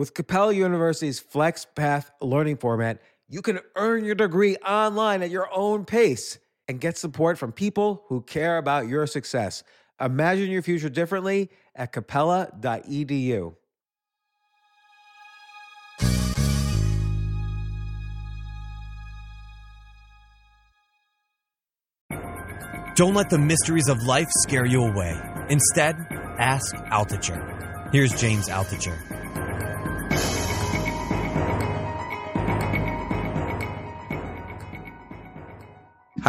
With Capella University's FlexPath learning format, you can earn your degree online at your own pace and get support from people who care about your success. Imagine your future differently at capella.edu. Don't let the mysteries of life scare you away. Instead, ask Altucher. Here's James Altucher.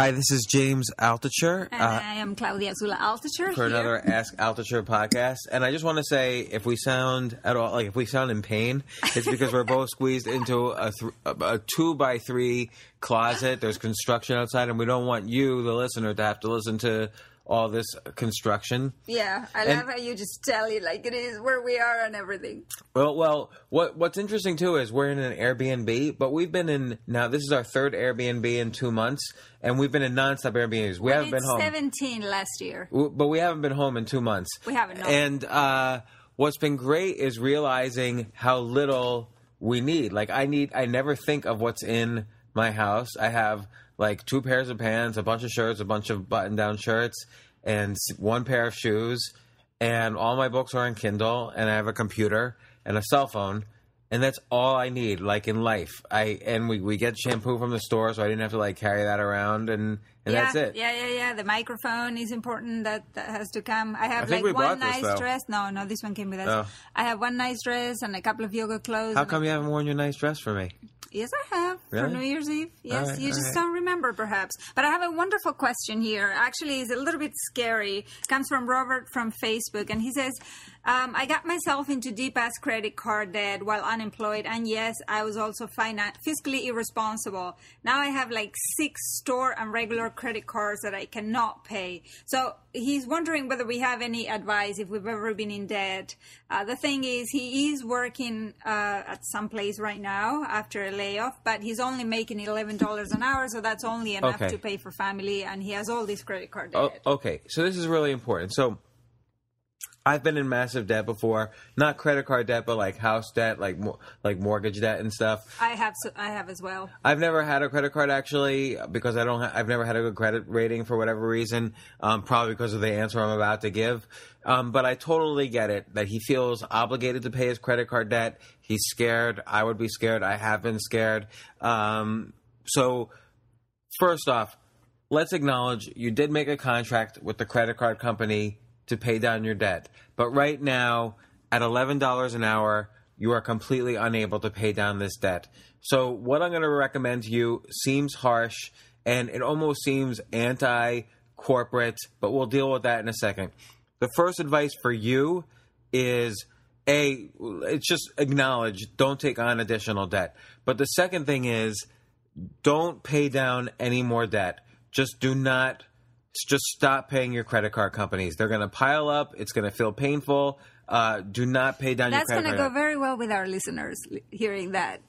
Hi, this is James Altucher. And uh, I am Claudia Azula Altucher for here. another Ask Altucher podcast. And I just want to say, if we sound at all, like if we sound in pain, it's because we're both squeezed into a, th- a two by three closet. There's construction outside, and we don't want you, the listener, to have to listen to all this construction. Yeah, I And- love how you just tell it like it is where we are and everything. Well, well, what what's interesting too is we're in an Airbnb, but we've been in now. This is our third Airbnb in two months, and we've been in nonstop Airbnbs. We haven't been home. 17 last year. But we haven't been home in two months. We haven't, no. And uh, what's been great is realizing how little we need. Like I need, I never think of what's in my house. I have like two pairs of pants, a bunch of shirts, a bunch of button-down shirts, and one pair of shoes. And all my books are on Kindle, and I have a computer and a cell phone. And that's all I need, like in life. I and we, we get shampoo from the store, so I didn't have to like carry that around, and and yeah, that's it. Yeah, yeah, yeah. The microphone is important. That, that has to come. I have I like one nice though. dress. No, no, this one came with us. Oh. I have one nice dress and a couple of yoga clothes. How come you haven't worn your nice dress for me? Yes, I have for New Year's Eve. Yes, right, you just right. don't remember, perhaps. But I have a wonderful question here. Actually, it's a little bit scary. It comes from Robert from Facebook, and he says, um, "I got myself into deep ass credit card debt while unemployed, and yes, I was also finan- fiscally irresponsible. Now I have like six store and regular credit cards that I cannot pay. So he's wondering whether we have any advice if we've ever been in debt. Uh, the thing is, he is working uh, at some place right now after a layoff, but he's only making eleven dollars an hour, so that's only enough Okay. to pay for family, and he has all this credit card Oh, debt. okay, so this is really important. So I've been in massive debt before, not credit card debt, but like house debt, like like mortgage debt and stuff. I have, I have as well. I've never had a credit card actually because I don't. Ha- I've never had a good credit rating for whatever reason. Um, probably because of the answer I'm about to give. Um, but I totally get it that he feels obligated to pay his credit card debt. He's scared. I would be scared. I have been scared. Um, so first off, let's acknowledge you did make a contract with the credit card company to pay down your debt. But right now, at $11 an hour, you are completely unable to pay down this debt. So, what I'm going to recommend to you seems harsh and it almost seems anti corporate, but we'll deal with that in a second. The first advice for you is a it's just acknowledge don't take on additional debt but the second thing is don't pay down any more debt. Just do not just stop paying your credit card companies. They're going to pile up. It's going to feel painful. Uh, do not pay down That's your credit That's going to go very well with our listeners hearing that.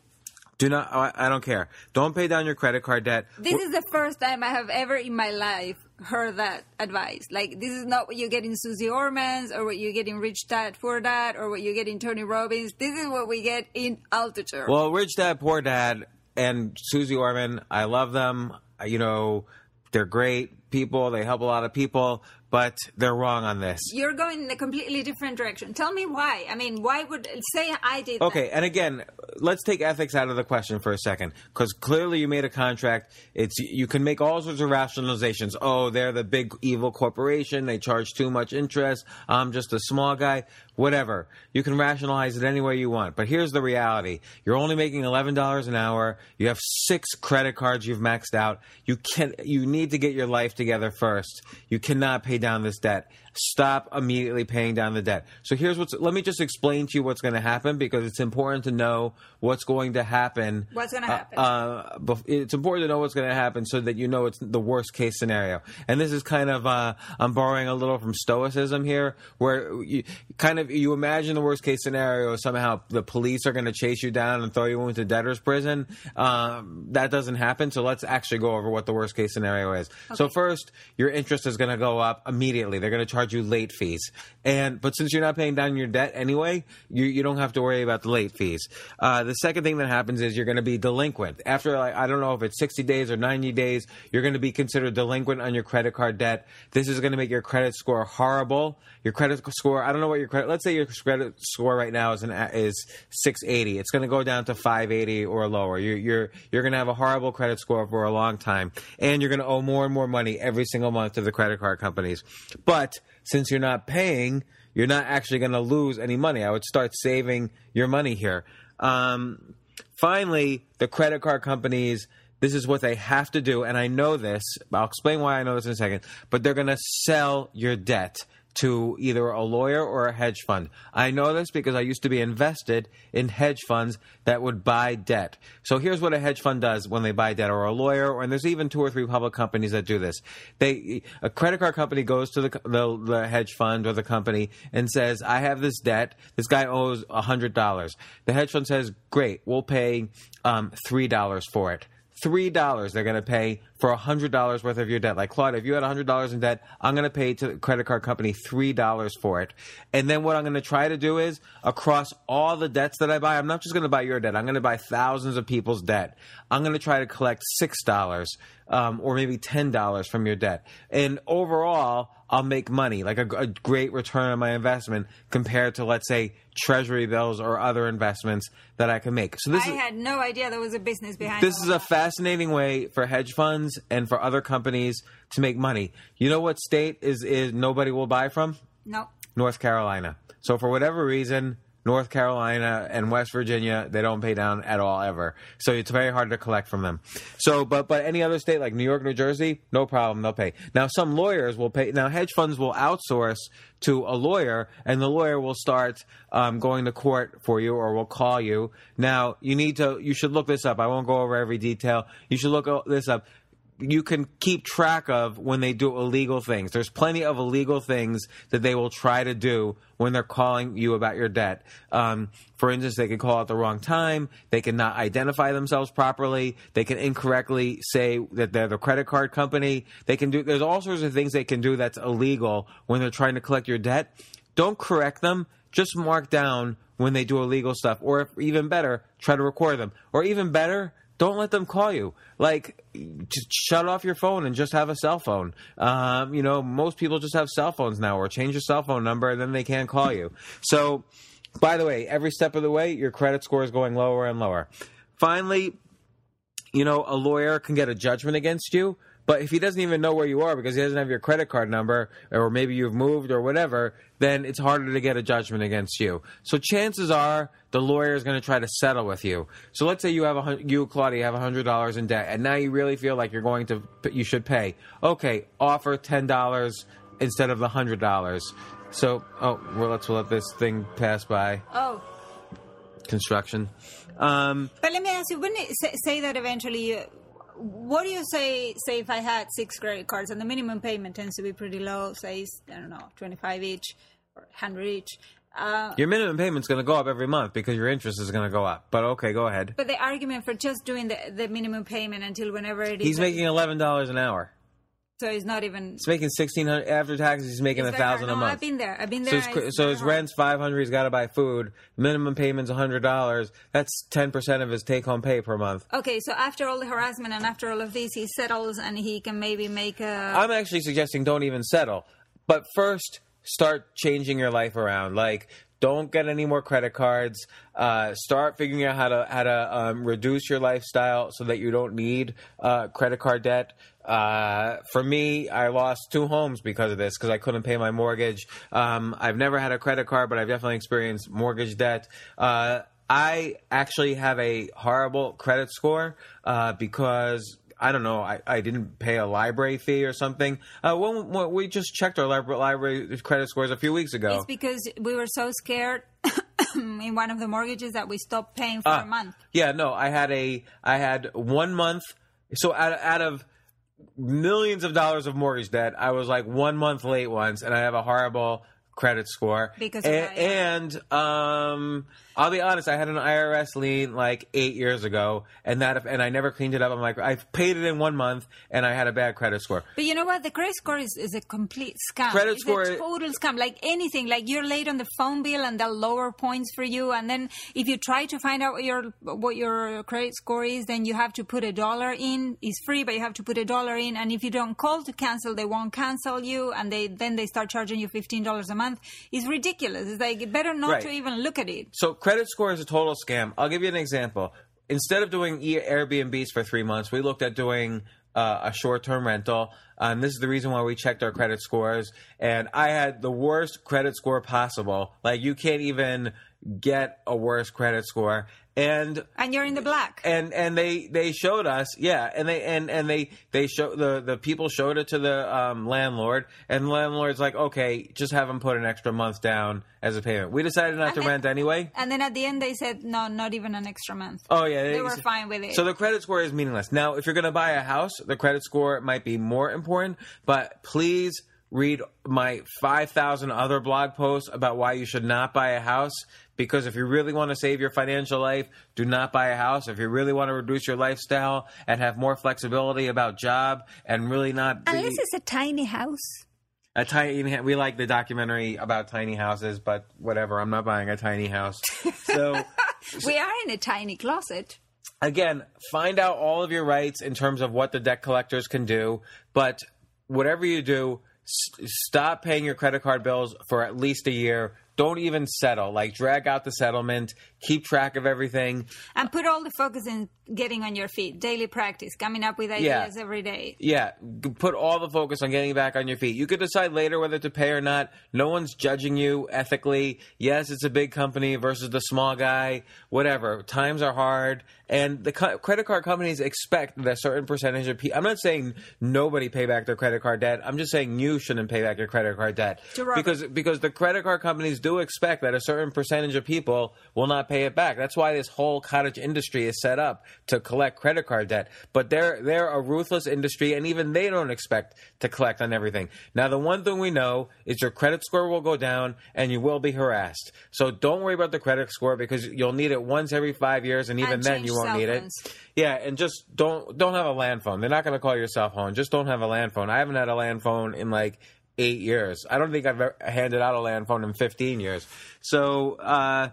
do not. I, I don't care. Don't pay down your credit card debt. This is the first time I have ever in my life heard that advice. Like, this is not what you get in Susie Ormans or what you get in Rich Dad Poor Dad or what you get in Tony Robbins. This is what we get in Altucher. Well, Rich Dad Poor Dad and Susie Orman, I love them. You know, they're great people. They help a lot of people, but they're wrong on this. You're going in a completely different direction. Tell me why. I mean, why would say I did that? Okay, and again, let's take ethics out of the question for a second, because clearly you made a contract. It's you can make all sorts of rationalizations. Oh, they're the big evil corporation. They charge too much interest. I'm just a small guy. whatever. You can rationalize it any way you want. But here's the reality. You're only making $11 an hour. You have six credit cards you've maxed out. You can you need to get your life together first. You cannot pay down this debt. Stop immediately paying down the debt. So here's what's let me just explain to you what's going to happen because it's important to know what's going to happen. What's going to Uh, happen? uh, bef- it's important to know what's going to happen so that you know it's the worst case scenario. And this is kind of uh, I'm borrowing a little from Stoicism here, where you kind of you imagine the worst case scenario somehow the police are going to chase you down and throw you into debtor's prison. Um, that doesn't happen. So let's actually go over what the worst case scenario is. So first, your interest is going to go up immediately. They're going to charge you late fees, and but since you're not paying down your debt anyway, you you don't have to worry about the late fees. Uh, the second thing that happens is you're going to be delinquent after like I don't know if it's 60 days or 90 days. You're going to be considered delinquent on your credit card debt. This is going to make your credit score horrible. Your credit score I don't know what your credit. Let's say your credit score right now is an is 680. It's going to go down to 580 or lower. You're you're you're going to have a horrible credit score for a long time, and you're going to owe more and more money every single month to the credit card companies. But since you're not paying, you're not actually going to lose any money. I would start saving your money here. Um, finally, the credit card companies. This is what they have to do, and I know this. I'll explain why I know this in a second. But they're going to sell your debt to either a lawyer or a hedge fund. I know this because I used to be invested in hedge funds that would buy debt. So here's what a hedge fund does when they buy debt or a lawyer or and there's even two or three public companies that do this. They a credit card company goes to the the, the hedge fund or the company and says, "I have this debt. This guy owes $100." The hedge fund says, "Great. We'll pay um, $3 for it." Three dollars they're going to pay for a hundred dollars worth of your debt. Like Claude, if you had a hundred dollars in debt, I'm going to pay to the credit card company three dollars for it. And then what I'm going to try to do is across all the debts that I buy, I'm not just going to buy your debt. I'm going to buy thousands of people's debt. I'm going to try to collect six dollars um, or maybe ten dollars from your debt. And overall, I'll make money, like a, a great return on my investment compared to, let's say, treasury bills or other investments that I can make. So this I is had no idea there was a business behind this is a fascinating way for hedge funds and for other companies to make money. You know what state is is nobody will buy from? No. North Carolina. So for whatever reason, North Carolina and West Virginia, they don't pay down at all ever. So it's very hard to collect from them. So, but but any other state like New York, New Jersey, no problem, they'll pay. Now some lawyers will pay. Now hedge funds will outsource to a lawyer, and the lawyer will start um, going to court for you, or will call you. Now you need to, you should look this up. I won't go over every detail. You should look this up you can keep track of when they do illegal things. There's plenty of illegal things that they will try to do when they're calling you about your debt. Um, for instance, they can call at the wrong time. They can not identify themselves properly. They can incorrectly say that they're the credit card company. They can do. There's all sorts of things they can do that's illegal when they're trying to collect your debt. Don't correct them. Just mark down when they do illegal stuff, or if, even better, try to record them, or even better don't let them call you. Like, just shut off your phone and just have a cell phone. Um, you know, most people just have cell phones now, or change your cell phone number and then they can't call you. So, by the way, every step of the way, your credit score is going lower and lower. Finally, you know, a lawyer can get a judgment against you. But if he doesn't even know where you are because he doesn't have your credit card number, or maybe you've moved or whatever, then it's harder to get a judgment against you. So chances are the lawyer is going to try to settle with you. So let's say you have a you Claudia have a hundred dollars in debt, and now you really feel like you're going to you should pay. Okay, offer ten dollars instead of the hundred dollars. So oh well, let's let this thing pass by. Oh. Construction. Um, But let me ask you, wouldn't it say, say that eventually, you, what do you say, say if I had six credit cards and the minimum payment tends to be pretty low, say, I don't know, 25 each or 100 each. Uh, your minimum payment's going to go up every month because your interest is going to go up. But okay, go ahead. but the argument for just doing the, the minimum payment until whenever it is. He's making eleven dollars an hour. So he's not even. He's making sixteen hundred after taxes. He's making a It's very hard. thousand a month. I've been there. I've been So there. his, cr- It's so his rent's five hundred. He's got to buy food. Minimum payment's hundred dollars. That's ten percent of his take-home pay per month. Okay, so after all the harassment and after all of this, he settles and he can maybe make a. I'm actually suggesting don't even settle, but first start changing your life around. Like Don't get any more credit cards. Uh, start figuring out how to how to um, reduce your lifestyle so that you don't need uh, credit card debt. Uh, for me, I lost two homes because of this because I couldn't pay my mortgage. Um, I've never had a credit card, but I've definitely experienced mortgage debt. Uh, I actually have a horrible credit score uh, because I don't know. I, I didn't pay a library fee or something. Uh, when, when we just checked our library, library credit scores a few weeks ago. It's because we were so scared in one of the mortgages that we stopped paying for Ah, a month. Yeah, no, I had a I had one month. So out, out of millions of dollars of mortgage debt, I was like one month late once, and I have a horrible credit score Because of A- and um I'll be honest, I had an IRS lien like eight years ago, and that and I never cleaned it up. I'm like, I paid it in one month, and I had a bad credit score. But you know what? The credit score is, is a complete scam. Credit it's score- a total scam. Like anything, like you're late on the phone bill and they'll lower points for you. And then if you try to find out what your what your credit score is, then you have to put a dollar in. It's free, but you have to put a dollar in. And if you don't call to cancel, they won't cancel you. And they then they start charging you fifteen dollars a month. It's ridiculous. It's like better not Right. to even look at it. So credit score is a total scam. I'll give you an example. Instead of doing Airbnbs for three months, we looked at doing uh, a short-term rental. Um, this is the reason why we checked our credit scores, and I had the worst credit score possible. Like you can't even get a worse credit score, and And you're in the black. and and they they showed us yeah and they and and they they show the the people showed it to the um, landlord and the landlord's like okay just have them put an extra month down as a payment we decided not And to then- rent anyway and then at the end they said no, not even an extra month. Oh yeah, They were fine with it. So the credit score is meaningless. Now, if you're going to buy a house, the credit score might be more important. But please read my 5,000 other blog posts about why you should not buy a house. Because if you really want to save your financial life, do not buy a house. If you really want to reduce your lifestyle and have more flexibility about job and really not be Unless it's a tiny house. a tiny, we like the documentary about tiny houses, but whatever. I'm not buying a tiny house. So. We are in a tiny closet. Again, find out all of your rights in terms of what the debt collectors can do. But whatever you do, stop paying your credit card bills for at least a year. Don't even settle. Like, drag out the settlement. Keep track of everything. And put all the focus in getting on your feet, daily practice, coming up with ideas every day. Yeah, put all the focus on getting back on your feet. You could decide later whether to pay or not. No one's judging you ethically. Yes, it's a big company versus the small guy. Whatever. Times are hard, and the co- credit card companies expect that a certain percentage of people. I'm not saying nobody pay back their credit card debt. I'm just saying you shouldn't pay back your credit card debt because because the credit card companies do expect that a certain percentage of people will not pay it back. That's why this whole cottage industry is set up to collect credit card debt. But they're they're a ruthless industry, and even they don't expect to collect on everything. Now, the one thing we know is your credit score will go down, and you will be harassed. So don't worry about the credit score because you'll need it once every five years, and even And then you won't need phones. it. Yeah, and just don't don't have a land phone. They're not going to call your cell phone. Just don't have a land phone. I haven't had a land phone in like eight years. I don't think I've ever handed out a land phone in fifteen years. So uh,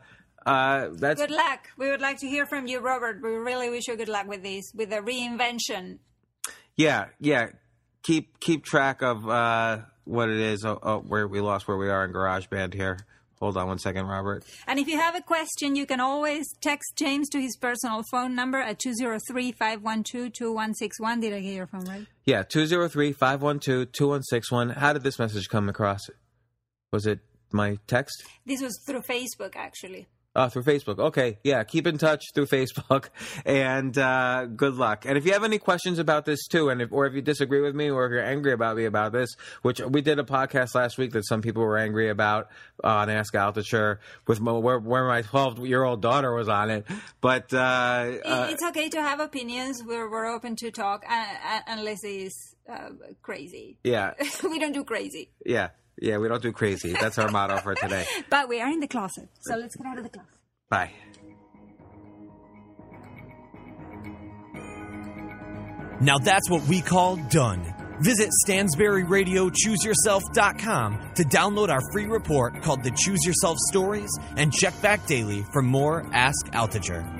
uh, that's Good luck. We would like to hear from you, Robert. We really wish you good luck with this, with the reinvention. yeah, yeah. Keep keep track of uh, what it is. Oh, oh, where we lost where we are in GarageBand here. Hold on one second, Robert. And if you have a question, you can always text James to his personal phone number at 203-512-2161. Did I get your phone right? Yeah, 203-512-2161. How did this message come across? Was it my text? This was through Facebook, actually. Uh, through Facebook. Okay. Yeah. Keep in touch through Facebook and uh, good luck. And if you have any questions about this too, and if, or if you disagree with me or if you're angry about me about this, which we did a podcast last week that some people were angry about uh, on Ask Altucher with my, where, where my 12 year old daughter was on it. But, uh, It- uh, it's okay to have opinions. We're, we're open to talk, uh, uh, unless it's uh, crazy. yeah, we don't do crazy. yeah, yeah, we don't do crazy. That's our motto for today. But we are in the closet. So let's get out of the closet. Bye. Now that's what we call done. Visit StansberryRadioChooseYourself.com to download our free report called The Choose Yourself Stories and check back daily for more Ask Altucher.